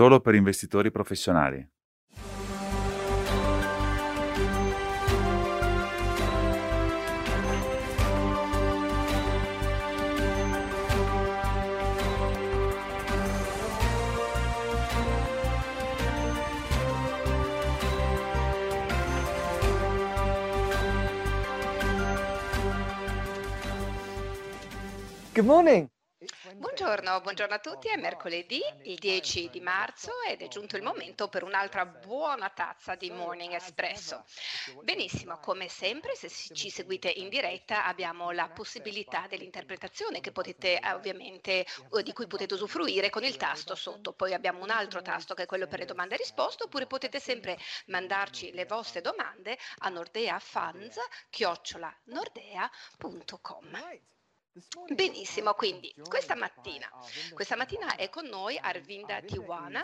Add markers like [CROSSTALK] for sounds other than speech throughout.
solo per investitori professionali. Good morning. Buongiorno, buongiorno a tutti, è mercoledì, il 10 di marzo ed è giunto il momento per un'altra buona tazza di Morning Espresso. Benissimo, come sempre, se ci seguite in diretta abbiamo la possibilità dell'interpretazione che potete eh, ovviamente, di cui potete usufruire con il tasto sotto. Poi abbiamo un altro tasto che è quello per le domande e risposte, oppure potete sempre mandarci le vostre domande a nordeafans-nordea.com. Benissimo, quindi questa mattina, questa mattina è con noi Arvinda Tiwana.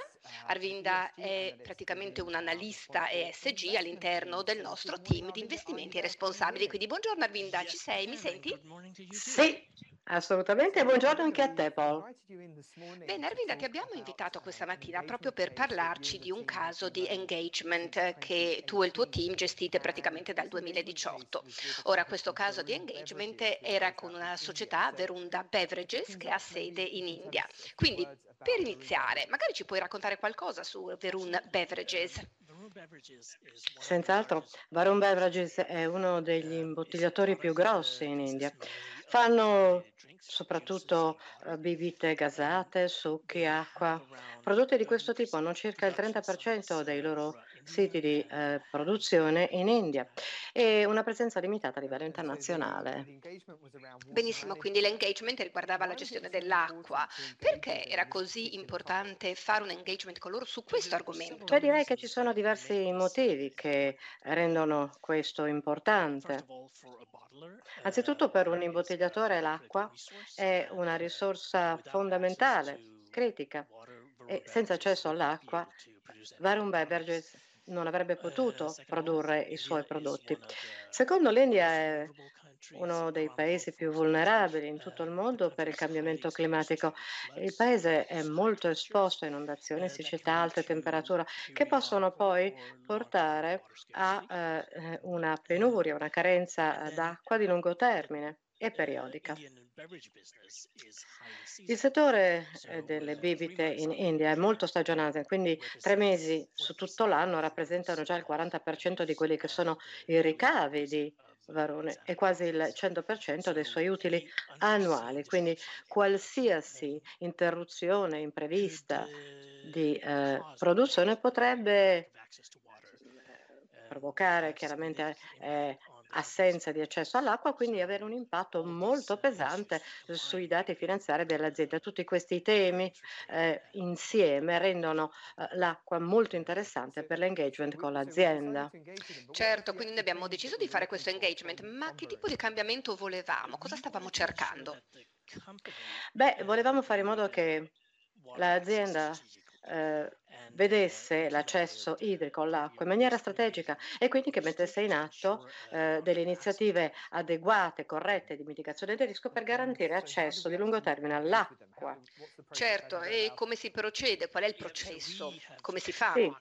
Arvinda è praticamente un analista ESG all'interno del nostro team di investimenti responsabili. Quindi buongiorno Arvinda, ci sei? Mi senti? Sì, assolutamente. Buongiorno anche a te Paul. Bene Arvinda, ti abbiamo invitato questa mattina proprio per parlarci di un caso di engagement che tu e il tuo team gestite praticamente dal 2018. Ora questo caso di engagement era con una società Verunda Beverages che ha sede in India. Quindi per iniziare, magari ci puoi raccontare qualcosa su Verun Beverages? Senz'altro, Varun Beverages è uno degli imbottigliatori più grossi in India. Fanno soprattutto eh, bibite gasate, succhi, acqua. Prodotti di questo tipo hanno circa il 30% dei loro siti di eh, produzione in India e una presenza limitata a livello internazionale. Benissimo, quindi l'engagement riguardava la gestione dell'acqua. Perché era così importante fare un engagement con loro su questo argomento? Beh, direi che ci sono diversi motivi che rendono questo importante. Anzitutto per un imbottigliatore l'acqua è una risorsa fondamentale, critica, e senza accesso all'acqua Varun Beverages non avrebbe potuto produrre i suoi prodotti. Secondo l'India è uno dei paesi più vulnerabili in tutto il mondo per il cambiamento climatico. Il paese è molto esposto a inondazioni, siccità, alte temperature che possono poi portare a eh, una penuria, una carenza d'acqua di lungo termine e periodica. Il settore eh, delle bibite in India è molto stagionale, quindi tre mesi su tutto l'anno rappresentano già il 40% di quelli che sono i ricavi di Varone e quasi il 100% dei suoi utili annuali. Quindi qualsiasi interruzione imprevista di eh, produzione potrebbe provocare chiaramente eh, assenza di accesso all'acqua, quindi avere un impatto molto pesante sui dati finanziari dell'azienda. Tutti questi temi eh, insieme rendono eh, l'acqua molto interessante per l'engagement con l'azienda. Certo, quindi noi abbiamo deciso di fare questo engagement, ma che tipo di cambiamento volevamo? Cosa stavamo cercando? Beh, volevamo fare in modo che l'azienda eh, vedesse l'accesso idrico all'acqua in maniera strategica e quindi che mettesse in atto eh, delle iniziative adeguate, corrette di mitigazione del rischio per garantire accesso di lungo termine all'acqua. Certo, e come si procede? Qual è il processo? Come si fa? Sì.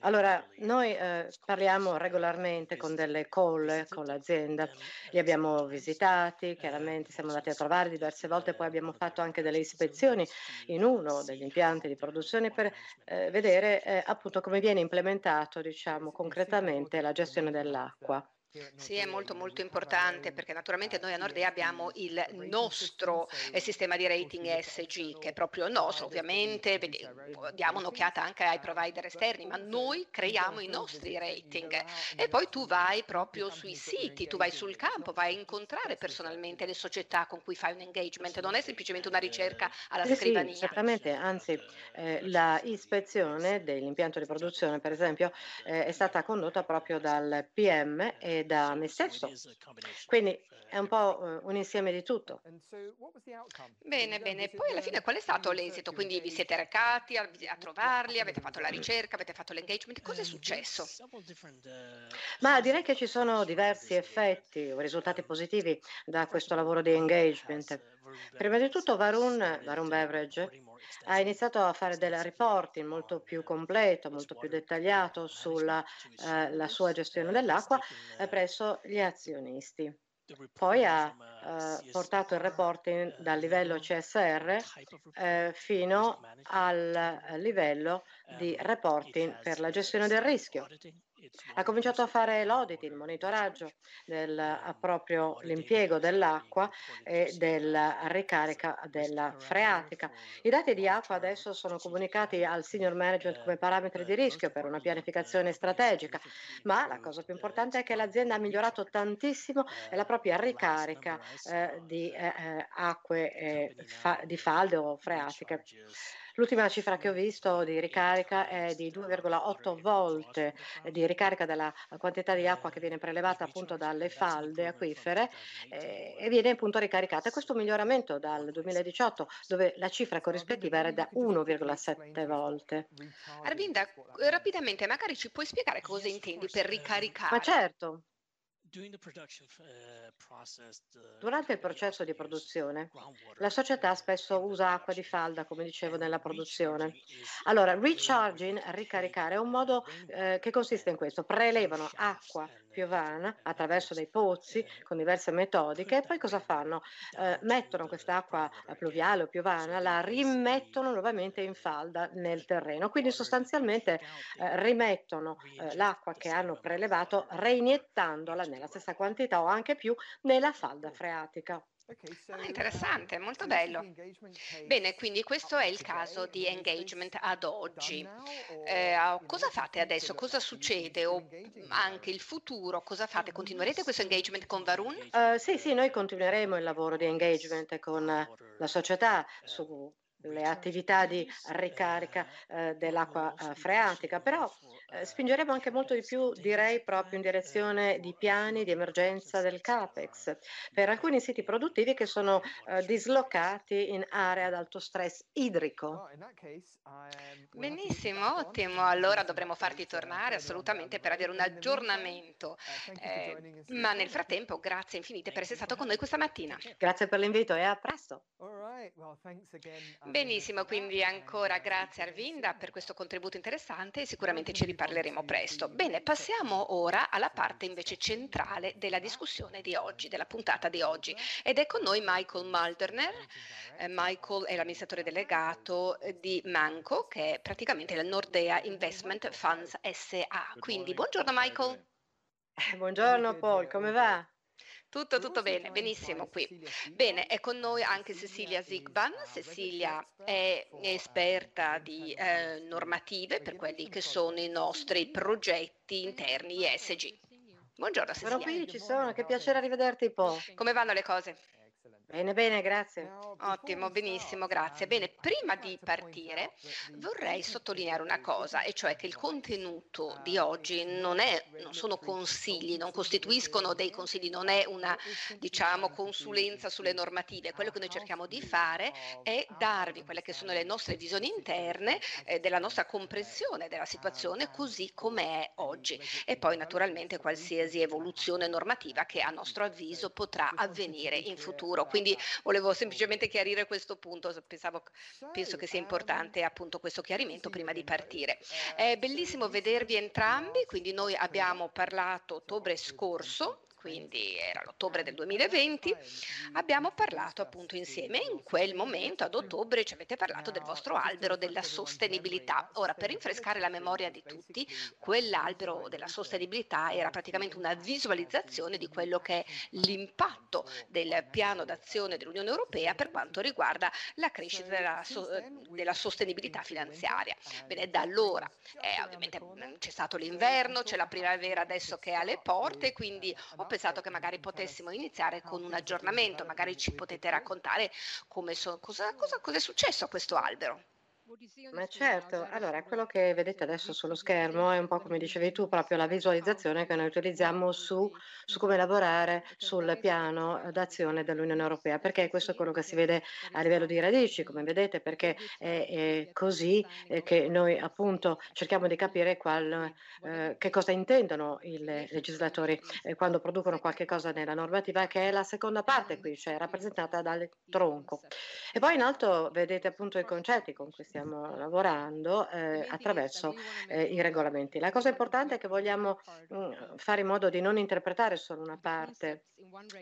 Allora, noi eh, parliamo regolarmente con delle call con l'azienda, li abbiamo visitati, chiaramente siamo andati a trovare diverse volte, poi abbiamo fatto anche delle ispezioni in uno degli impianti di produzione per eh, vedere eh, appunto come viene implementato, diciamo, concretamente la gestione dell'acqua. Sì, è molto molto importante perché naturalmente noi a Nordea abbiamo il nostro eh, sistema di rating ESG che è proprio nostro, ovviamente diamo un'occhiata anche ai provider esterni, ma noi creiamo i nostri rating e poi tu vai proprio sui siti, tu vai sul campo, vai a incontrare personalmente le società con cui fai un engagement, non è semplicemente una ricerca alla scrivania. sì, certamente, anzi eh, la ispezione dell'impianto di produzione, per esempio, eh, è stata condotta proprio dal PM e da me stesso. Quindi è un po' eh, un insieme di tutto. Bene, bene. Poi alla fine qual è stato l'esito? Quindi vi siete recati a, a trovarli, avete fatto la ricerca, avete fatto l'engagement, cosa è successo? Ma direi che ci sono diversi effetti o risultati positivi da questo lavoro di engagement. Prima di tutto Varun, Varun Beverage ha iniziato a fare del reporting molto più completo, molto più dettagliato sulla eh, sua gestione dell'acqua eh, presso gli azionisti. Poi ha eh, portato il reporting dal livello CSR eh, fino al livello di reporting per la gestione del rischio. Ha cominciato a fare l'audit, il monitoraggio del proprio l'impiego dell'acqua e della ricarica della freatica. I dati di acqua adesso sono comunicati al senior management come parametri di rischio per una pianificazione strategica, ma la cosa più importante è che l'azienda ha migliorato tantissimo la propria ricarica eh, di eh, eh acque eh, fa- di falde o freatiche. L'ultima cifra che ho visto di ricarica è di 2,8 volte di ricarica della quantità di acqua che viene prelevata appunto dalle falde acquifere eh, e viene appunto ricaricata. Questo è un miglioramento dal 2018 dove la cifra corrispettiva era da 1,7 volte. Arvinda, rapidamente magari ci puoi spiegare cosa intendi per ricaricare? Ma certo. Durante il processo di produzione, la società spesso usa acqua di falda, come dicevo, nella produzione. Allora, recharging, ricaricare, è un modo eh, che consiste in questo. Prelevano acqua piovana attraverso dei pozzi con diverse metodiche e poi cosa fanno? Eh, mettono quest'acqua pluviale o piovana, la rimettono nuovamente in falda nel terreno. Quindi sostanzialmente eh, rimettono eh, l'acqua che hanno prelevato reiniettandolo nella stessa quantità o anche più nella falda freatica. Ah, interessante, molto bello. Bene, quindi questo è il caso di engagement ad oggi. Eh, cosa fate adesso? Cosa succede? O anche il futuro? Cosa fate? Continuerete questo engagement con Varun? Uh, sì, sì, noi continueremo il lavoro di engagement con la società su le attività di ricarica eh, dell'acqua eh, freatica, però eh, spingeremo anche molto di più, direi, proprio in direzione di piani di emergenza del CAPEX per alcuni siti produttivi che sono eh, dislocati in aree ad alto stress idrico. Benissimo, ottimo. Allora dovremo farti tornare assolutamente per avere un aggiornamento. Eh, ma nel frattempo, grazie infinite per essere stato con noi questa mattina. Grazie per l'invito e a presto. Benissimo, quindi ancora grazie Arvinda per questo contributo interessante e sicuramente ci riparleremo presto. Bene, passiamo ora alla parte invece centrale della discussione di oggi, della puntata di oggi. Ed è con noi Michael Malderner. Eh, Michael è l'amministratore delegato eh, di Manco, che è praticamente la Nordea Investment Funds SA. Quindi buongiorno Michael. Eh, buongiorno Paul, come va? Tutto, tutto bene, benissimo qui. Bene, è con noi anche Cecilia Zigban. Cecilia è esperta di eh, normative per quelli che sono i nostri progetti interni ESG. Buongiorno Cecilia. Però qui ci sono, che piacere rivederti Paul. Come vanno le cose? Bene, bene, grazie. Ottimo, benissimo, grazie. Bene, prima di partire vorrei sottolineare una cosa, e cioè che il contenuto di oggi non, è, non sono consigli, non costituiscono dei consigli, non è una, diciamo, consulenza sulle normative. Quello che noi cerchiamo di fare è darvi quelle che sono le nostre visioni interne eh, della nostra comprensione della situazione così come è oggi. E poi naturalmente qualsiasi evoluzione normativa che a nostro avviso potrà avvenire in futuro. Quindi volevo semplicemente chiarire questo punto, Pensavo, penso che sia importante appunto questo chiarimento prima di partire. È bellissimo vedervi entrambi, quindi noi abbiamo parlato ottobre scorso quindi era l'ottobre del 2020, abbiamo parlato appunto insieme. In quel momento, ad ottobre, ci avete parlato del vostro albero della sostenibilità. Ora, per rinfrescare la memoria di tutti, quell'albero della sostenibilità era praticamente una visualizzazione di quello che è l'impatto del piano d'azione dell'Unione Europea per quanto riguarda la crescita della, so- della sostenibilità finanziaria. Bene, da allora eh, ovviamente c'è stato l'inverno, c'è la primavera adesso che è alle porte, quindi ho pensato pensato che magari potessimo iniziare con un aggiornamento, magari ci potete raccontare so, cosa, cosa, cosa è successo a questo albero. Ma certo, allora quello che vedete adesso sullo schermo è un po' come dicevi tu, proprio la visualizzazione che noi utilizziamo su, su come lavorare sul piano d'azione dell'Unione Europea, perché questo è quello che si vede a livello di radici, come vedete, perché è, è così che noi appunto cerchiamo di capire qual, eh, che cosa intendono i legislatori eh, quando producono qualche cosa nella normativa, che è la seconda parte qui, cioè rappresentata dal tronco. E poi in alto vedete appunto i concetti con questi stiamo lavorando eh, attraverso eh, i regolamenti. La cosa importante è che vogliamo mh, mm, fare in modo di non interpretare solo una parte,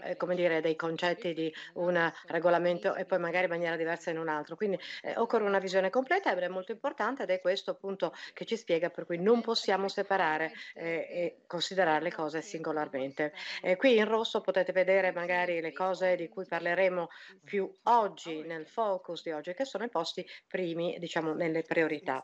eh, come dire, dei concetti di un regolamento e poi magari in maniera diversa in un altro. Quindi eh, occorre una visione completa ed è molto importante ed è questo appunto che ci spiega per cui non possiamo separare eh, e considerare le cose singolarmente. qui in rosso potete vedere magari le cose di cui parleremo più oggi nel focus di oggi, che sono i posti primi diciamo, nelle priorità.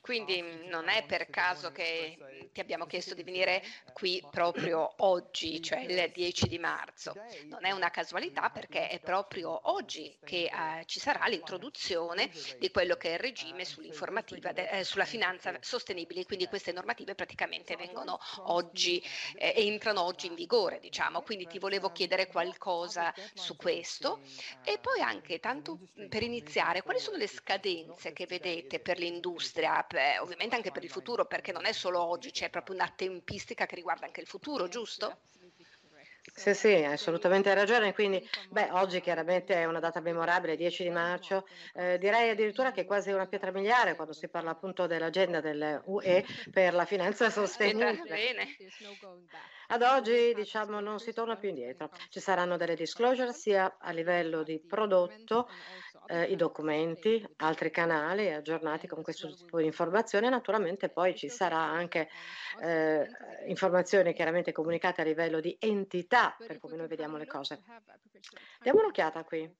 Quindi mm, non è per caso che ti abbiamo chiesto di venire qui proprio oggi, cioè il 10 di marzo. Non è una casualità perché è proprio oggi che eh, ci sarà l'introduzione di quello che è il regime sull'informativa de- eh, sulla finanza sostenibile, quindi queste normative praticamente vengono oggi eh, entrano oggi in vigore, diciamo. Quindi ti volevo chiedere qualcosa su questo e poi anche tanto per iniziare, quali sono sono le scadenze che vedete per l'industria, per, ovviamente anche per il futuro, perché non è solo oggi, c'è proprio una tempistica che riguarda anche il futuro, giusto? Sì, sì, hai assolutamente ragione. Quindi, beh, oggi chiaramente è una data memorabile, 10 di marzo. Eh, direi addirittura che è quasi una pietra miliare quando si parla appunto dell'agenda dell'UE per la finanza sostenibile. Ad oggi, diciamo, non si torna più indietro. Ci saranno delle disclosure sia a livello di prodotto, eh, i documenti, altri canali aggiornati con questo tipo di informazioni. Naturalmente poi ci sarà anche eh, informazioni chiaramente comunicate a livello di entità per come noi vediamo le cose. Diamo un'occhiata qui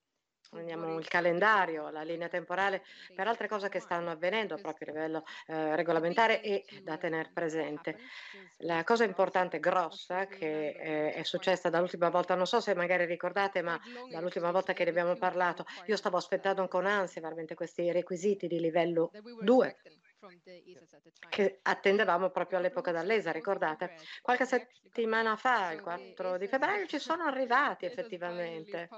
prendiamo il calendario, la linea temporale per altre cose che stanno avvenendo proprio a livello eh, regolamentare e da tenere presente. La cosa importante, grossa, che eh, è successa dall'ultima volta, non so se magari ricordate, ma dall'ultima volta che ne abbiamo parlato, io stavo aspettando con ansia veramente questi requisiti di livello 2 che attendevamo proprio all'epoca dall'ESA, ricordate? Qualche settimana fa, il 4 di febbraio, ci sono [LAUGHS] arrivati effettivamente.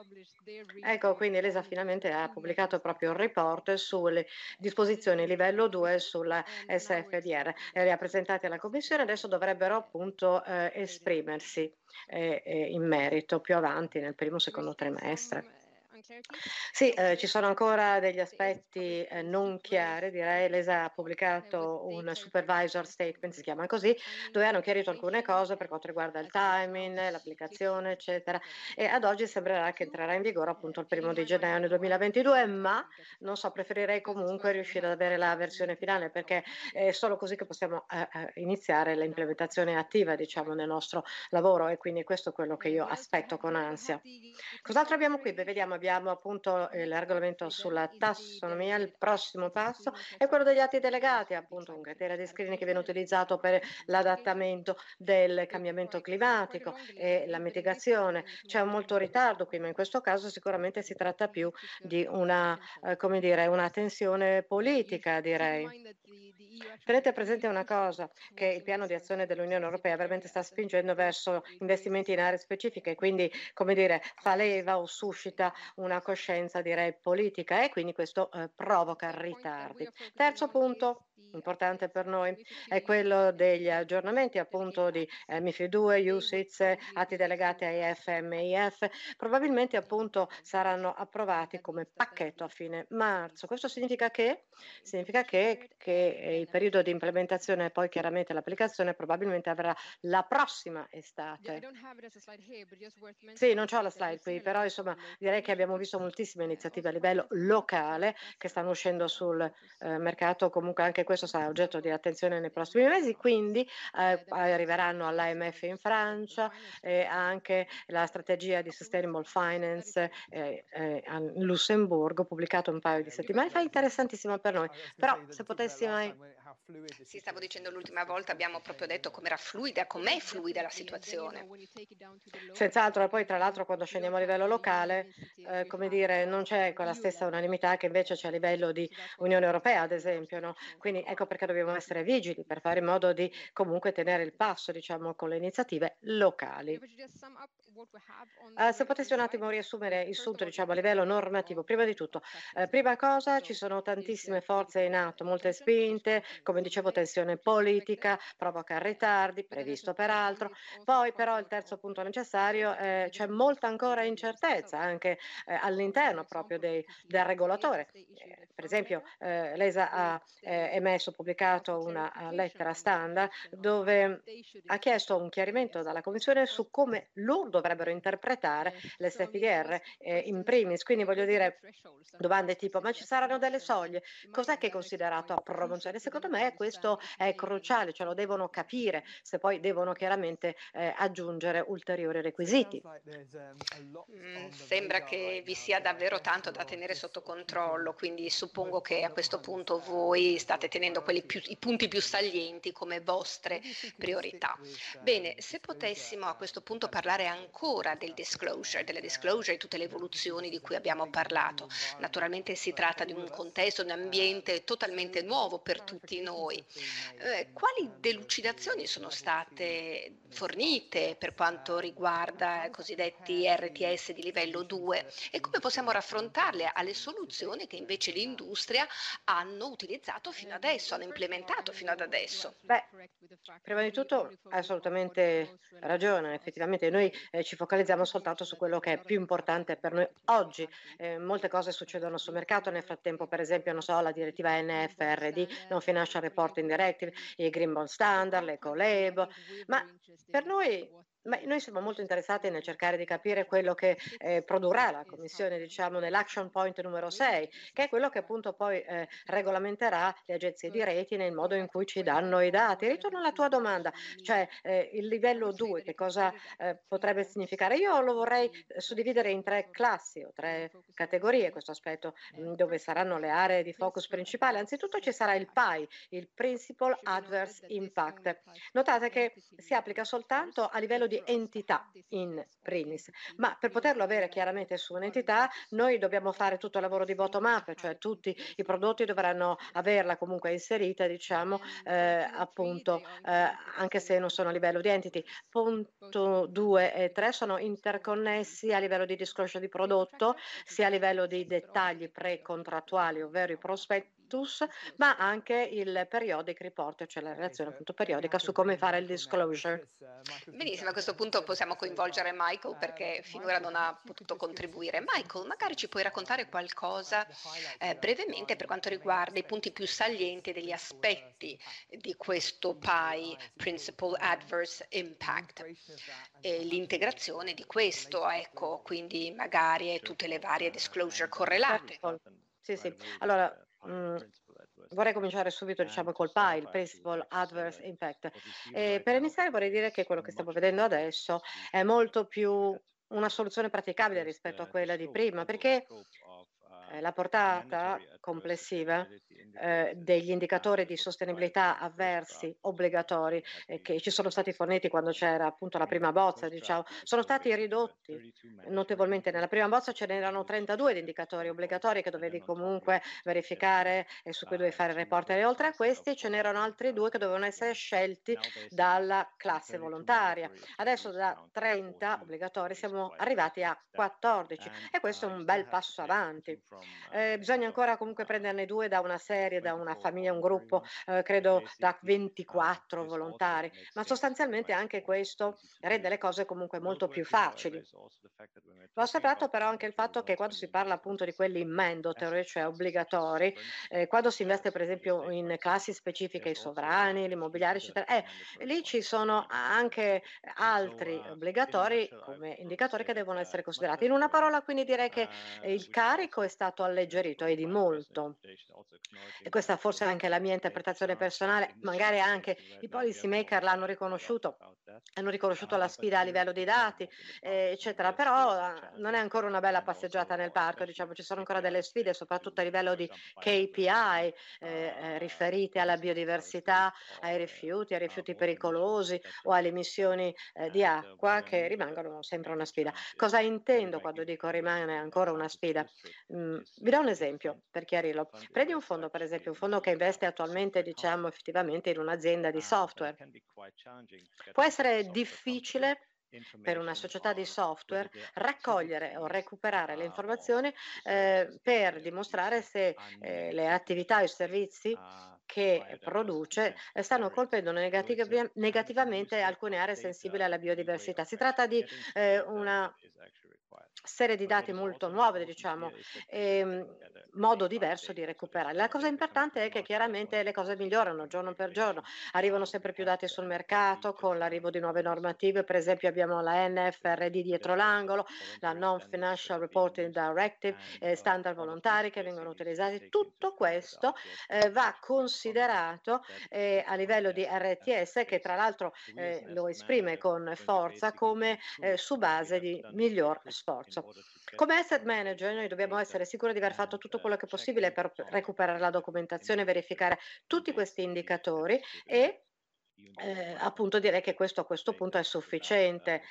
Ecco, quindi l'ESA finalmente ha pubblicato proprio il report sulle disposizioni livello 2 sulla SFDR le ha presentate alla Commissione, adesso dovrebbero appunto eh, esprimersi eh, eh, in merito più avanti nel primo secondo trimestre. Sì, eh, ci sono ancora degli aspetti eh, non chiari, direi. L'ESA ha pubblicato un supervisor statement, si chiama così, dove hanno chiarito alcune cose per quanto riguarda il timing, l'applicazione, eccetera. E ad oggi sembrerà che entrerà in vigore appunto il primo di gennaio 2022, ma non so, preferirei comunque riuscire ad avere la versione finale perché è solo così che possiamo eh, eh iniziare l'implementazione attiva, diciamo, nel nostro lavoro e quindi questo è quello che io aspetto con ansia. Cos'altro abbiamo qui? Beh, vediamo, abbiamo appunto il regolamento sulla tassonomia, il prossimo passo è quello degli atti delegati, appunto un criterio di screening che viene utilizzato per l'adattamento del cambiamento climatico e la mitigazione. C'è un molto ritardo qui, ma in questo caso sicuramente si tratta più di una, eh, come dire, una tensione politica, direi. Tenete presente una cosa, che il piano di azione dell'Unione Europea veramente sta spingendo verso investimenti in aree specifiche, quindi, come dire, fa leva o suscita una coscienza, direi, politica e quindi questo eh, provoca ritardi. Terzo punto, importante per noi, è quello degli aggiornamenti appunto di eh, MIFID 2, USITS, atti delegati ai FMIF, probabilmente appunto saranno approvati come pacchetto a fine marzo. Questo significa che? Significa che, che il periodo di implementazione e poi chiaramente l'applicazione probabilmente avrà la prossima estate. Sì, non ho la slide qui, però insomma direi che abbiamo visto moltissime iniziative a livello locale che stanno uscendo sul eh, mercato, comunque anche questo sarà oggetto di attenzione nei prossimi mesi, quindi eh, arriveranno all'AMF in Francia e anche la strategia di Sustainable Finance eh, eh a Lussemburgo, pubblicato un paio di settimane fa, interessantissima per noi. Però se potessi mai Sì, stavo dicendo l'ultima volta, abbiamo proprio detto com'era fluida, com'è fluida la situazione. Senz'altro, e poi tra l'altro quando scendiamo a livello locale, eh, come dire, non c'è quella stessa unanimità che invece c'è a livello di Unione Europea, ad esempio. No? Quindi ecco perché dobbiamo essere vigili per fare in modo di comunque tenere il passo, diciamo, con le iniziative locali. Uh, se potessi un attimo riassumere il sunto diciamo, a livello normativo, prima di tutto, eh, prima cosa ci sono tantissime forze in atto, molte spinte, come dicevo tensione politica, provoca ritardi, previsto peraltro, poi però il terzo punto necessario, eh, c'è molta ancora incertezza anche eh, all'interno proprio dei, del regolatore. Eh, per esempio eh, l'ESA ha eh, emesso, pubblicato una lettera standard dove ha chiesto un chiarimento dalla Commissione su come loro dovrebbero interpretare l'SFDR eh, in primis. Quindi voglio dire domande tipo ma ci saranno delle soglie? Cos'è che è considerato a promozione? Secondo me questo è cruciale, cioè lo devono capire se poi devono chiaramente eh, aggiungere ulteriori requisiti. Mm, sembra che vi sia davvero tanto da tenere sotto controllo, quindi suppongo che a questo punto voi state tenendo più, i punti più salienti come vostre priorità. Bene, se potessimo a questo punto parlare ancora ancora del disclosure, delle disclosure e tutte le evoluzioni di cui abbiamo parlato. Naturalmente si tratta di un contesto, di un ambiente totalmente nuovo per tutti noi. Eh, quali delucidazioni sono state fornite per quanto riguarda i cosiddetti RTS di livello 2 e come possiamo raffrontarle alle soluzioni che invece l'industria hanno utilizzato fino adesso, hanno implementato fino ad adesso? Beh, prima di tutto hai assolutamente ragione, effettivamente noi eh, ci focalizziamo soltanto su quello che è più importante per noi oggi. Eh, molte cose succedono sul mercato, nel frattempo per esempio non so, la direttiva NFRD, Non Financial Reporting Directive, i Green Bond Standard, l'Ecolab, ma per noi ma noi siamo molto interessati nel cercare di capire quello che eh, produrrà la Commissione, diciamo, nell'action point numero 6, che è quello che appunto poi eh, regolamenterà le agenzie di reti nel modo in cui ci danno i dati. Ritorno alla tua domanda, cioè eh, il livello 2, che cosa eh, potrebbe significare? Io lo vorrei suddividere in tre classi o tre categorie, questo aspetto, mh, dove saranno le aree di focus principali. Anzitutto ci sarà il PI, il Principal Adverse Impact. Notate che si applica soltanto a livello di di entità in primis, ma per poterlo avere chiaramente su un'entità noi dobbiamo fare tutto il lavoro di bottom up, cioè tutti i prodotti dovranno averla comunque inserita, diciamo, eh, appunto, eh, anche se non sono a livello di entity. Punto 2 e 3 sono interconnessi a livello di disclosure di prodotto, sia a livello di dettagli pre-contrattuali, ovvero i prospetti ma anche il periodic report, cioè la relazione appunto periodica su come fare il disclosure. Benissimo, a questo punto possiamo coinvolgere Michael perché finora non ha potuto contribuire. Michael, magari ci puoi raccontare qualcosa eh, brevemente per quanto riguarda i punti più salienti degli aspetti di questo PI, Principal Adverse Impact, e l'integrazione di questo, ecco, quindi magari tutte le varie disclosure correlate. Sì, sì. Allora, Mm, vorrei cominciare subito diciamo, col PI, il Principal Adverse Impact. E per iniziare vorrei dire che quello che stiamo vedendo adesso è molto più una soluzione praticabile rispetto a quella di prima, perché eh, la portata complessiva eh, degli indicatori di sostenibilità avversi obbligatori eh, che ci sono stati forniti quando c'era appunto la prima bozza, diciamo, sono stati ridotti notevolmente. Nella prima bozza ce n'erano 32 di indicatori obbligatori che dovevi comunque verificare e su cui dovevi fare il report. E oltre a questi ce n'erano altri due che dovevano essere scelti dalla classe volontaria. Adesso da 30 obbligatori siamo arrivati a 14 e questo è un bel passo avanti. Eh, bisogna ancora comunque prenderne due da una serie, da una famiglia, un gruppo, eh, credo da 24 volontari, ma sostanzialmente anche questo rende le cose comunque molto più facili. Va osservato però anche il fatto che quando si parla appunto di quelli mandatory, cioè obbligatori, eh, quando si investe per esempio in classi specifiche, i sovrani, l'immobiliare, eccetera, eh, lì ci sono anche altri obbligatori come indicatori che devono essere considerati. In una parola quindi direi che il carico è stato alleggerito e di molto. E questa forse è anche la mia interpretazione personale, magari anche i policy maker l'hanno riconosciuto hanno riconosciuto la sfida a livello di dati, eh, eccetera, però eh, non è ancora una bella passeggiata nel parco, diciamo, ci sono ancora delle sfide, soprattutto a livello di KPI eh, eh, riferite alla biodiversità, ai rifiuti, ai rifiuti pericolosi o alle emissioni eh, di acqua che rimangono sempre una sfida. Cosa intendo quando dico rimane ancora una sfida? Mm, vi do un esempio per chiarirlo. Prendi un fondo, per esempio, un fondo che investe attualmente, diciamo, effettivamente in un'azienda di software. Può essere difficile per una società di software raccogliere o recuperare le informazioni eh, per dimostrare se eh, le attività e i servizi che produce eh, stanno colpendo negativ- negativamente alcune aree sensibili alla biodiversità. Si tratta di eh, una serie di dati molto nuove, diciamo, e ehm, modo diverso di recuperare. La cosa importante è che chiaramente le cose migliorano giorno per giorno, arrivano sempre più dati sul mercato con l'arrivo di nuove normative, per esempio abbiamo la NFRD dietro l'angolo, la Non Financial Reporting Directive, eh, standard volontari che vengono utilizzati. Tutto questo eh, va considerato eh, a livello di RTS che tra l'altro eh, lo esprime con forza come eh, su base di miglior sforzo sforzo. Come asset manager noi dobbiamo essere sicuri di aver fatto tutto quello che è possibile per recuperare la documentazione, verificare tutti questi indicatori e eh, appunto direi che questo a questo punto è sufficiente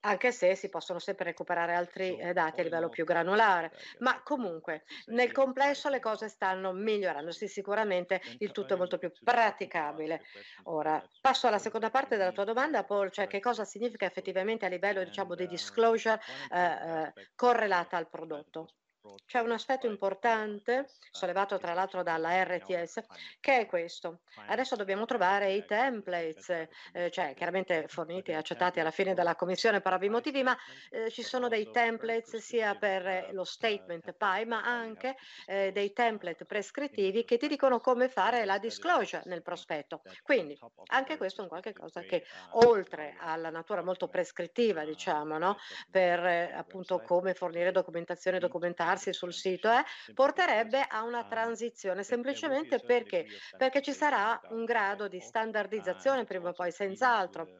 anche se si possono sempre recuperare altri eh, dati a livello più granulare. Ma comunque, nel complesso le cose stanno migliorando, sì, sicuramente il tutto è molto più praticabile. Ora, passo alla seconda parte della tua domanda, Paul, cioè che cosa significa effettivamente a livello diciamo, di disclosure eh, eh, correlata al prodotto. C'è un aspetto importante, sollevato tra l'altro dalla RTS, che è questo. Adesso dobbiamo trovare i templates, eh, cioè chiaramente forniti e accettati alla fine dalla Commissione per ovvi motivi, ma eh, ci sono dei templates sia per lo statement PI, ma anche eh, dei template prescrittivi che ti dicono come fare la disclosure nel prospetto. Quindi anche questo è un qualche cosa che oltre alla natura molto prescrittiva, diciamo, no, per eh, appunto come fornire documentazione e registrarsi sul sito, eh, porterebbe a una transizione semplicemente perché? Perché ci sarà un grado di standardizzazione prima o poi, senz'altro.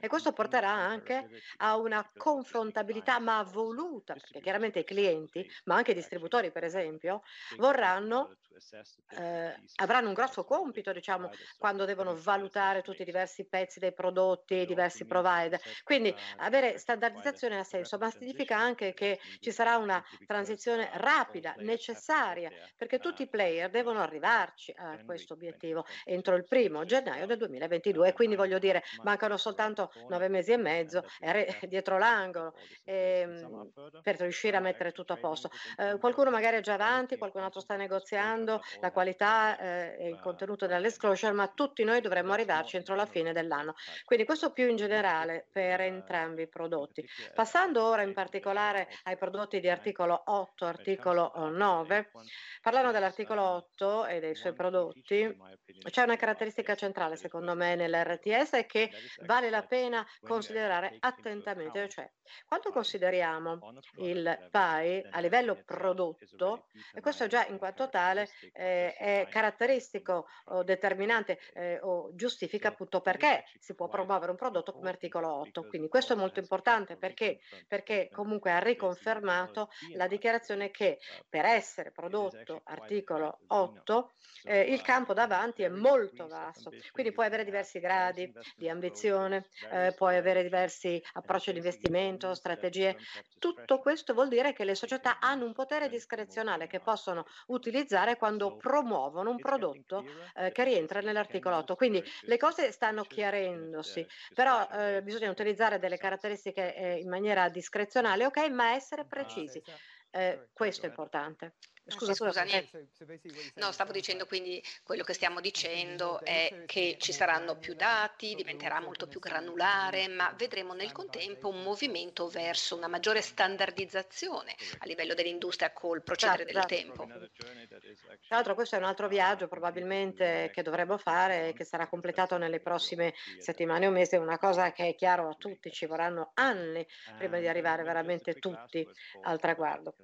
E questo porterà anche a una confrontabilità ma voluta, perché chiaramente i clienti, ma anche i distributori per esempio, vorranno eh, avranno un grosso compito, diciamo, quando devono valutare tutti i diversi pezzi dei prodotti, i diversi provider. Quindi avere standardizzazione ha senso, ma significa anche che ci sarà una transizione rapida, necessaria, perché tutti i player devono arrivarci a questo obiettivo entro il primo gennaio del 2022. Quindi voglio dire, mancano soltanto nove mesi e mezzo, è dietro l'angolo, ehm, per riuscire a mettere tutto a posto. Eh, qualcuno magari è già avanti, qualcun altro sta negoziando la qualità eh, e il contenuto dell'esclosure, ma tutti noi dovremmo arrivarci entro la fine dell'anno. Quindi questo più in generale per entrambi i prodotti. Passando ora in particolare ai prodotti di articolo 8, articolo 9, parlando dell'articolo 8 e dei suoi prodotti, c'è una caratteristica centrale secondo me nell'RTS che vale la pena considerare attentamente, cioè quando consideriamo il PAI a livello prodotto, e questo già in quanto tale eh, è caratteristico o determinante eh, o giustifica appunto perché si può promuovere un prodotto come articolo 8. Quindi questo è molto importante perché, perché comunque ha riconfermato la dichiarazione che per essere prodotto articolo 8 eh, il campo davanti è molto vasto, quindi puoi avere diversi gradi di ambizione, eh, puoi avere diversi approcci di investimento, strategie. Tutto questo vuol dire che le società hanno un potere discrezionale che possono utilizzare quando promuovono un prodotto eh, che rientra nell'articolo 8. Quindi le cose stanno chiarendosi, però eh, bisogna utilizzare delle caratteristiche eh, in maniera discrezionale, ok, ma essere precisi. Eh, questo è importante. Scusa, scusa, niente. No, stavo dicendo quindi quello che stiamo dicendo è che ci saranno più dati, diventerà molto più granulare, ma vedremo nel contempo un movimento verso una maggiore standardizzazione a livello dell'industria col procedere del tempo. Tra l'altro questo è un altro viaggio probabilmente che dovremo fare e che sarà completato nelle prossime settimane o mesi, una cosa che è chiaro a tutti, ci vorranno anni prima di arrivare veramente tutti al traguardo.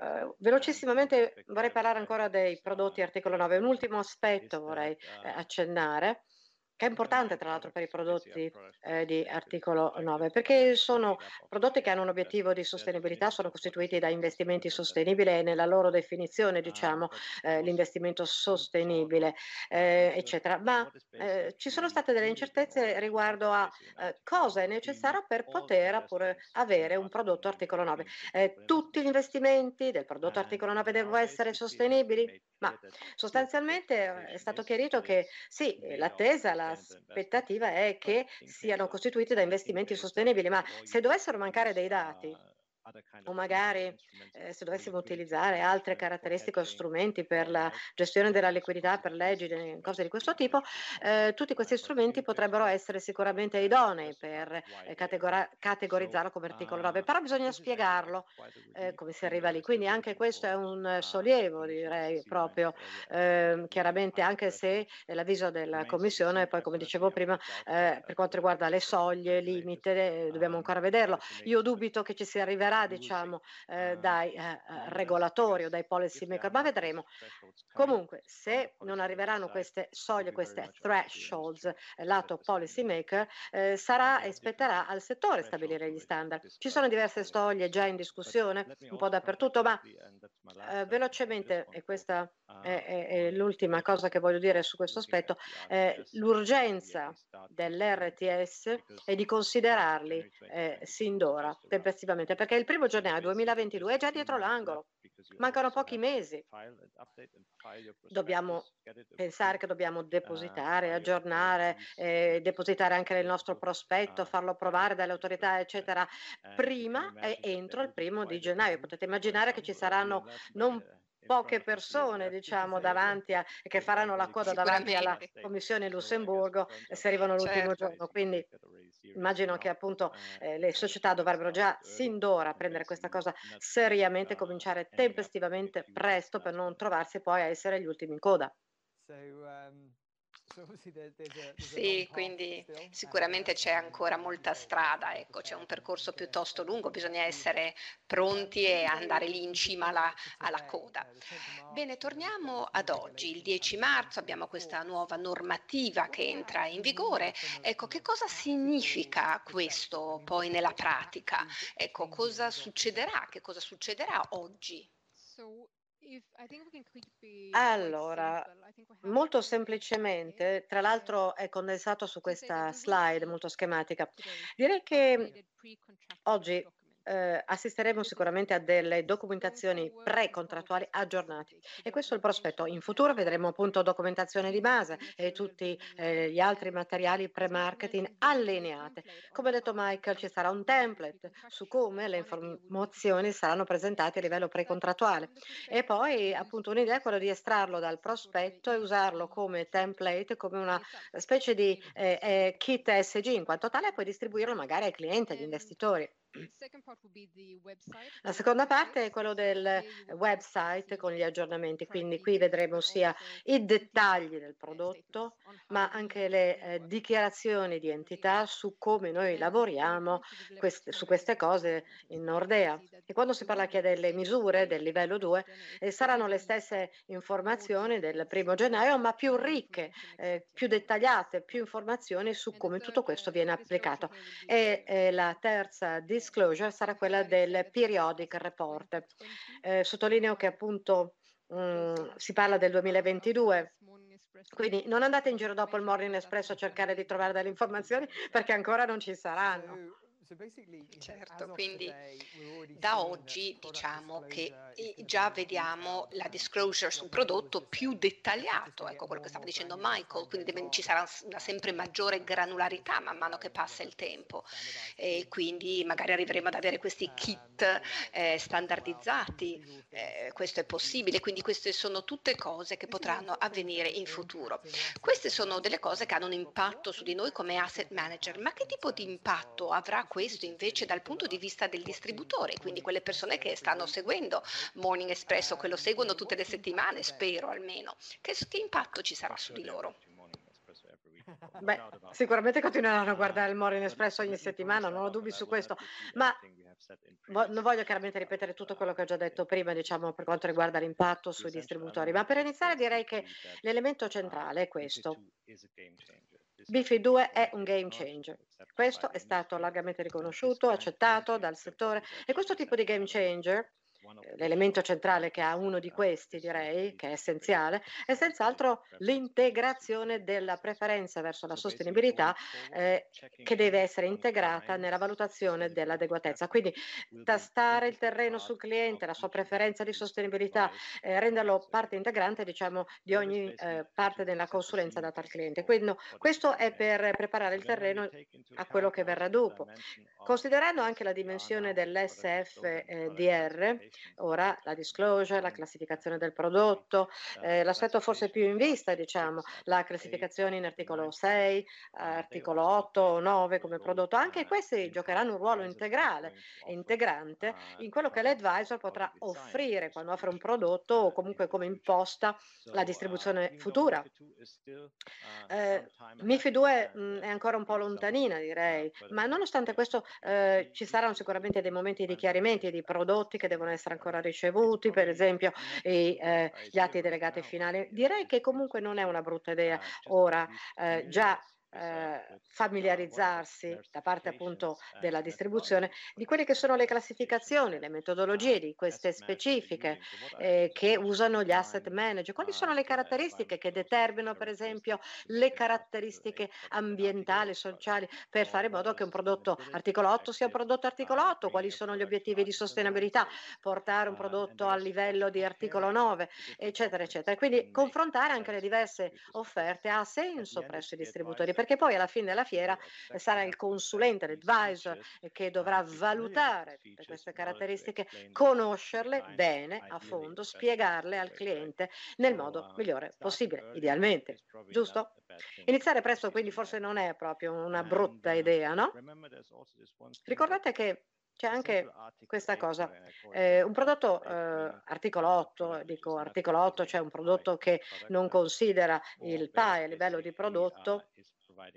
Uh, velocissimamente vorrei parlare ancora dei prodotti articolo 9. Un ultimo aspetto vorrei eh, accennare che è importante tra l'altro per i prodotti eh, di articolo 9, perché sono prodotti che hanno un obiettivo di sostenibilità, sono costituiti da investimenti sostenibili e nella loro definizione, diciamo, eh, l'investimento sostenibile, eh, eccetera. Ma eh, ci sono state delle incertezze riguardo a eh, cosa è necessario per poter pure avere un prodotto articolo 9. Eh, tutti gli investimenti del prodotto articolo 9 devono essere sostenibili? Ma sostanzialmente è stato chiarito che sì, l'attesa, l'aspettativa è che siano costituiti da investimenti sostenibili, ma se dovessero mancare dei dati, o magari eh, se dovessimo utilizzare altre caratteristiche o strumenti per la gestione della liquidità, per leggi, cose di questo tipo, eh, tutti questi strumenti potrebbero essere sicuramente idonei per eh, categora- categorizzarlo come articolo 9, però bisogna spiegarlo eh, come si arriva lì. Quindi anche questo è un sollievo, direi proprio, ehm, chiaramente anche se l'avviso della Commissione, poi come dicevo prima, eh, per quanto riguarda le soglie, limite, dobbiamo ancora vederlo. Io dubito che ci si arriverà arriverà diciamo, eh, dai eh, regolatori o dai policy maker, ma vedremo. Comunque, se non arriveranno queste soglie, queste thresholds eh, lato policy maker, eh, sarà e spetterà al settore stabilire gli standard. Ci sono diverse soglie già in discussione, un po' dappertutto, ma eh, velocemente, e questa è, è, è, l'ultima cosa che voglio dire su questo aspetto, eh, l'urgenza dell'RTS è di considerarli eh, sin d'ora, tempestivamente, perché il primo gennaio 2022 è già dietro l'angolo, mancano pochi mesi. Dobbiamo pensare che dobbiamo depositare, aggiornare, eh, depositare anche nel nostro prospetto, farlo approvare dalle autorità, eccetera, prima e entro il primo di gennaio. Potete immaginare che ci saranno non poche persone diciamo davanti a che faranno la coda davanti alla commissione in Lussemburgo se arrivano l'ultimo certo. giorno. Quindi immagino che appunto eh, le società dovrebbero già sin d'ora prendere questa cosa seriamente cominciare tempestivamente presto per non trovarsi poi a essere gli ultimi in coda. Um, [LAUGHS] sì, quindi sicuramente c'è ancora molta strada, ecco, c'è un percorso piuttosto lungo, bisogna essere pronti e andare lì in cima alla, alla coda. Bene, torniamo ad oggi, il 10 marzo abbiamo questa nuova normativa che entra in vigore. Ecco, che cosa significa questo poi nella pratica? Ecco, cosa succederà? Che cosa succederà oggi? Allora, molto semplicemente, tra l'altro è condensato su questa slide molto schematica, direi che oggi eh, assisteremo sicuramente a delle documentazioni pre-contrattuali aggiornate e questo è il prospetto. In futuro vedremo appunto documentazione di base e tutti eh, gli altri materiali pre-marketing allineate. Come ha detto Michael, ci sarà un template su come le informazioni saranno presentate a livello pre-contrattuale e poi appunto un'idea è quella di estrarlo dal prospetto e usarlo come template, come una specie di eh, eh kit SG in quanto tale e poi distribuirlo magari ai clienti, agli investitori. La seconda parte è quello del website con gli aggiornamenti, quindi qui vedremo sia i dettagli del prodotto, ma anche le eh, dichiarazioni di entità su come noi lavoriamo queste, su queste cose in Nordea. E quando si parla anche delle misure del livello 2, eh, saranno le stesse informazioni del primo gennaio, ma più ricche, eh, più dettagliate, più informazioni su come tutto questo viene applicato. E eh, la terza discussione disclosure sarà quella del periodic report. Eh, sottolineo che appunto mh, mm, si parla del 2022. Quindi non andate in giro dopo il Morning Espresso a cercare di trovare delle informazioni perché ancora non ci saranno. Certo, quindi da oggi diciamo che già vediamo la disclosure sul prodotto più dettagliato, ecco quello che stava dicendo Michael, quindi deve, ci sarà una sempre maggiore granularità man mano che passa il tempo. e quindi. magari arriveremo ad avere questi kit eh, standardizzati, eh, questo è possibile, quindi queste sono tutte cose che potranno avvenire in futuro. Queste sono delle cose che hanno un impatto su di noi come asset manager, ma che tipo di impatto avrà questo? Questo invece dal punto di vista del distributore, quindi quelle persone che stanno seguendo Morning Espresso, che lo seguono tutte le settimane, spero almeno. Che, che impatto ci sarà su di loro? Beh, sicuramente continueranno a guardare il Morning Espresso ogni settimana, non ho dubbi su questo, ma non voglio chiaramente ripetere tutto quello che ho già detto prima, diciamo, per quanto riguarda l'impatto sui distributori, ma per iniziare direi che l'elemento centrale è questo. BIFI 2 è un game changer. Questo è stato largamente riconosciuto, accettato dal settore e questo tipo di game changer l'elemento centrale che ha uno di questi, direi, che è essenziale, è senz'altro l'integrazione della preferenza verso la sostenibilità eh, che deve essere integrata nella valutazione dell'adeguatezza. Quindi tastare il terreno sul cliente, la sua preferenza di sostenibilità, eh, renderlo parte integrante diciamo, di ogni eh, parte della consulenza data al cliente. Quindi no, questo è per preparare il terreno a quello che verrà dopo. Considerando anche la dimensione dell'SFDR, Ora la disclosure, la classificazione del prodotto, eh, l'aspetto forse più in vista, diciamo, la classificazione in articolo 6, articolo 8 o 9 come prodotto, anche questi giocheranno un ruolo integrale e integrante in quello che l'advisor potrà offrire quando offre un prodotto o comunque come imposta la distribuzione futura. Eh, MIFI 2 mh, è ancora un po' lontanina, direi, ma nonostante questo eh, ci saranno sicuramente dei momenti di chiarimenti di prodotti che devono essere ancora ricevuti, per esempio i, eh, gli atti delegati finali. Direi che comunque non è una brutta idea ora eh, già eh, familiarizzarsi da parte appunto della distribuzione di quelle che sono le classificazioni, le metodologie di queste specifiche eh, che usano gli asset manager. Quali sono le caratteristiche che determinano per esempio le caratteristiche ambientali, sociali per fare in modo che un prodotto articolo 8 sia un prodotto articolo 8? Quali sono gli obiettivi di sostenibilità? Portare un prodotto a livello di articolo 9, eccetera, eccetera. Quindi confrontare anche le diverse offerte ha senso presso i distributori perché poi alla fine della fiera sarà il consulente, l'advisor che dovrà valutare tutte queste caratteristiche, conoscerle bene, a fondo, spiegarle al cliente nel modo migliore possibile, idealmente, giusto? Iniziare presto quindi forse non è proprio una brutta idea, no? Ricordate che c'è anche questa cosa, eh, un prodotto eh, articolo 8, dico articolo 8, cioè un prodotto che non considera il PAE a livello di prodotto,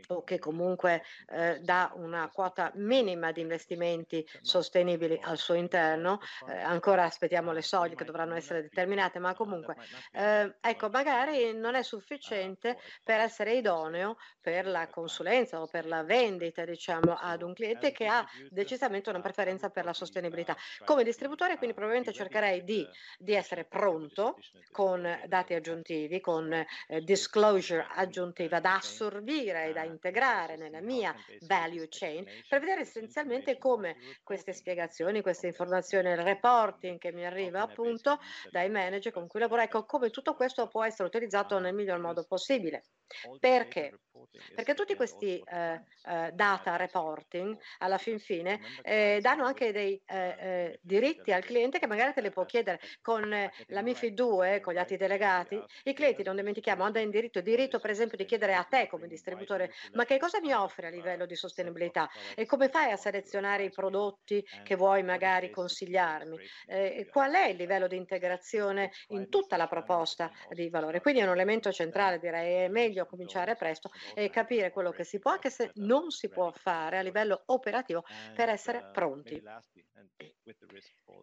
o che comunque eh, dà una quota minima di investimenti sostenibili al suo interno. Eh, ancora aspettiamo le soglie che dovranno essere determinate, ma comunque eh, ecco, magari non è sufficiente per essere idoneo per la consulenza o per la vendita, diciamo, ad un cliente che ha decisamente una preferenza per la sostenibilità. Come distributore, quindi probabilmente cercherei di, di essere pronto con dati aggiuntivi, con disclosure aggiuntiva da assorbire da integrare nella mia value chain per vedere essenzialmente come queste spiegazioni, queste informazioni, il reporting che mi arriva appunto dai manager con cui lavoro, ecco come tutto questo può essere utilizzato nel miglior modo possibile. Perché? Perché tutti questi eh, eh, data reporting alla fin fine eh, danno anche dei eh, eh, diritti al cliente che magari te le può chiedere con eh, la MIFID 2, con gli atti delegati. I clienti, non dimentichiamo, hanno in diritto, diritto per esempio di chiedere a te come distributore ma che cosa mi offre a livello di sostenibilità e come fai a selezionare i prodotti che vuoi magari consigliarmi? qual è il livello di integrazione in tutta la proposta di valore? Quindi è un elemento centrale, direi, è meglio cominciare presto e capire quello che si può, anche se non si può fare a livello operativo per essere pronti.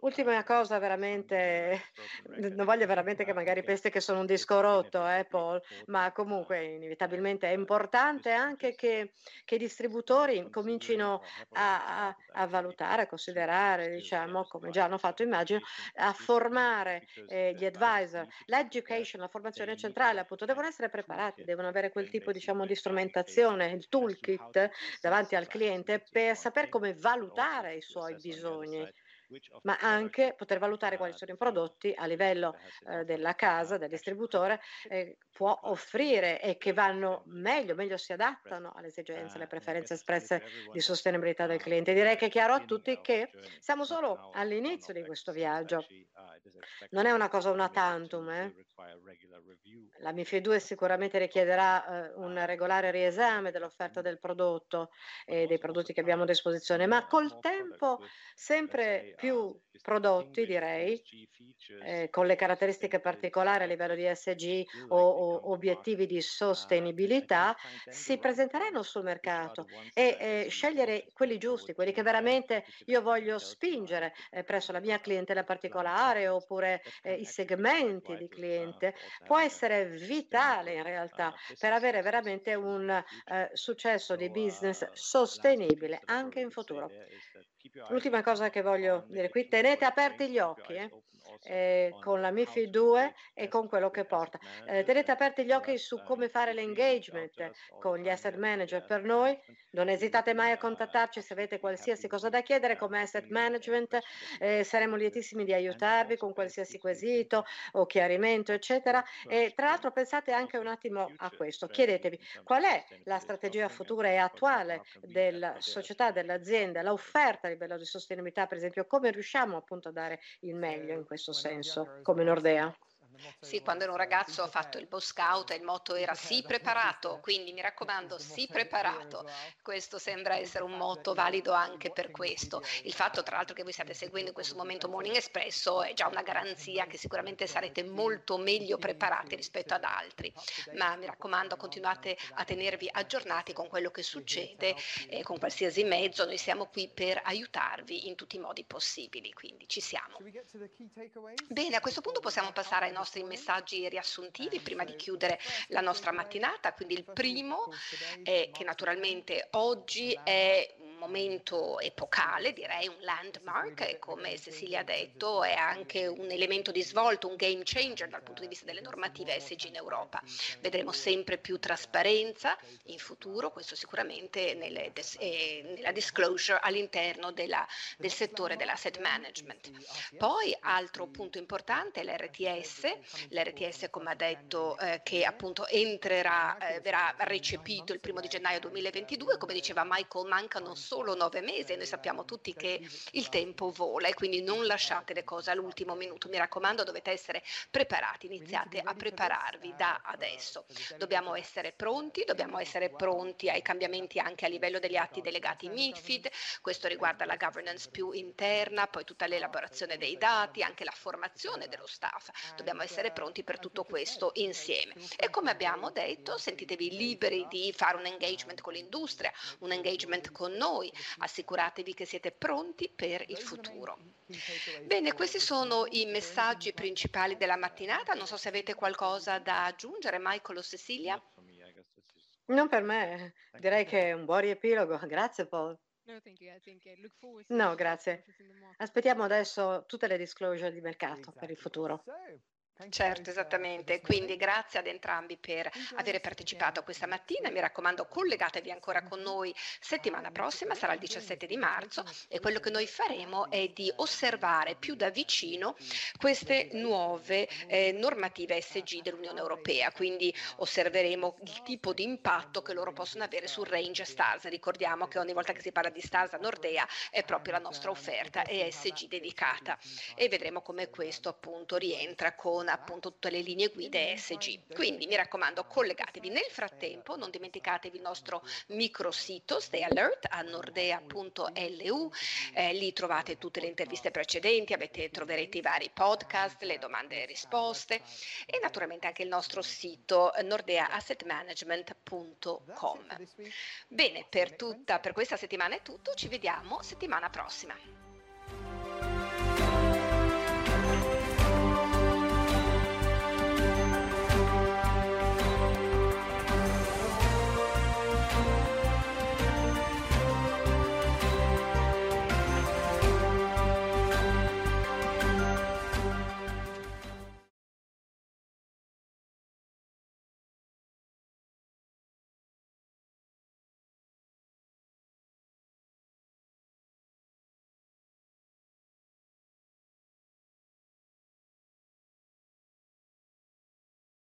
Ultima cosa veramente, non voglio veramente che magari pensi che sono un disco rotto, eh, Paul, ma comunque inevitabilmente è importante anche che, che i distributori comincino a, a, a, valutare, a considerare, diciamo, come già hanno fatto immagino, a formare eh, gli advisor. L'education, la formazione centrale, appunto, devono essere preparati, devono avere quel tipo, diciamo, di strumentazione, il toolkit davanti al cliente per saper come valutare i suoi bisogni ma anche poter valutare quali sono i prodotti a livello eh, della casa, del distributore, eh, può offrire e che vanno meglio, meglio si adattano alle esigenze, alle preferenze espresse di sostenibilità del cliente. Direi che è chiaro a tutti che siamo solo all'inizio di questo viaggio. Non è una cosa una tantum. Eh? La MIFI 2 sicuramente richiederà eh, un regolare riesame dell'offerta del prodotto e dei prodotti che abbiamo a disposizione, ma col tempo sempre più prodotti, direi, eh, con le caratteristiche particolari a livello di SG o, o obiettivi di sostenibilità, si presenteranno sul mercato e eh, scegliere quelli giusti, quelli che veramente io voglio spingere eh, presso la mia clientela particolare oppure eh, i segmenti di cliente, può essere vitale in realtà per avere veramente un eh, successo di business sostenibile anche in futuro. L'ultima cosa che voglio dire qui, tenete aperti gli occhi. Eh? Eh, con la MIFID 2 e con quello che porta. Eh, tenete aperti gli occhi su come fare l'engagement con gli asset manager. Per noi non esitate mai a contattarci se avete qualsiasi cosa da chiedere come asset management, eh, saremo lietissimi di aiutarvi con qualsiasi quesito o chiarimento, eccetera. E tra l'altro pensate anche un attimo a questo, chiedetevi qual è la strategia futura e attuale della società, dell'azienda, l'offerta a livello di sostenibilità, per esempio, come riusciamo appunto a dare il meglio in questo senso, come Nordea. Sì, quando ero un ragazzo ho fatto il Boy Scout e il motto era sii [LAUGHS] preparato, quindi mi raccomando, sii preparato. Questo sembra essere un motto valido anche per questo. Il fatto, tra l'altro, che voi stiate seguendo in questo momento Morning Espresso è già una garanzia che sicuramente sarete molto meglio preparati rispetto ad altri. Ma mi raccomando, continuate a tenervi aggiornati con quello che succede eh, con qualsiasi mezzo. Noi siamo qui per aiutarvi in tutti i modi possibili, quindi ci siamo. Bene, a questo punto possiamo passare ai nostri nostri messaggi riassuntivi prima di chiudere la nostra mattinata. Quindi il primo è che naturalmente oggi è momento epocale, direi un landmark e come Cecilia ha detto è anche un elemento di svolto, un game changer dal punto di vista delle normative SG in Europa. Vedremo sempre più trasparenza in futuro, questo sicuramente nelle, eh, nella disclosure all'interno della, del settore dell'asset management. Poi altro punto importante è l'RTS, l'RTS come ha detto eh, che appunto entrerà, eh, verrà recepito il primo di gennaio 2022, come diceva Michael mancano solo nove mesi e noi sappiamo tutti che il tempo vola e quindi non lasciate le cose all'ultimo minuto. Mi raccomando, dovete essere preparati, iniziate a prepararvi da adesso. Dobbiamo essere pronti, dobbiamo essere pronti ai cambiamenti anche a livello degli atti delegati MIFID, questo riguarda la governance più interna, poi tutta l'elaborazione dei dati, anche la formazione dello staff. Dobbiamo essere pronti per tutto questo insieme. E come abbiamo detto, sentitevi liberi di fare un engagement con l'industria, un engagement con noi assicuratevi che siete pronti per il futuro. Bene, questi sono i messaggi principali della mattinata, non so se avete qualcosa da aggiungere, Michael o Cecilia. Non per me, direi che è un buon riepilogo, [LAUGHS] grazie Paul. No, grazie. Aspettiamo adesso tutte le disclosure di mercato per il futuro. Certo, esattamente. Quindi grazie ad entrambi per aver partecipato questa mattina. Mi raccomando, collegatevi ancora con noi settimana prossima, sarà il 17 di marzo e quello che noi faremo è di osservare più da vicino queste nuove eh, normative SG dell'Unione Europea. Quindi osserveremo il tipo di impatto che loro possono avere sul range STARS. Ricordiamo che ogni volta che si parla di STARS a Nordea è proprio la nostra offerta ESG dedicata e vedremo come questo appunto rientra con appunto tutte le linee guida ESG. Quindi mi raccomando, collegatevi. Nel frattempo non dimenticatevi il nostro microsito Stay Alert a nordea.lu, eh, lì trovate tutte le interviste precedenti, avete, troverete i vari podcast, le domande e risposte e naturalmente anche il nostro sito nordeaassetmanagement.com. Bene, per, tutta, per questa settimana è tutto, ci vediamo settimana prossima.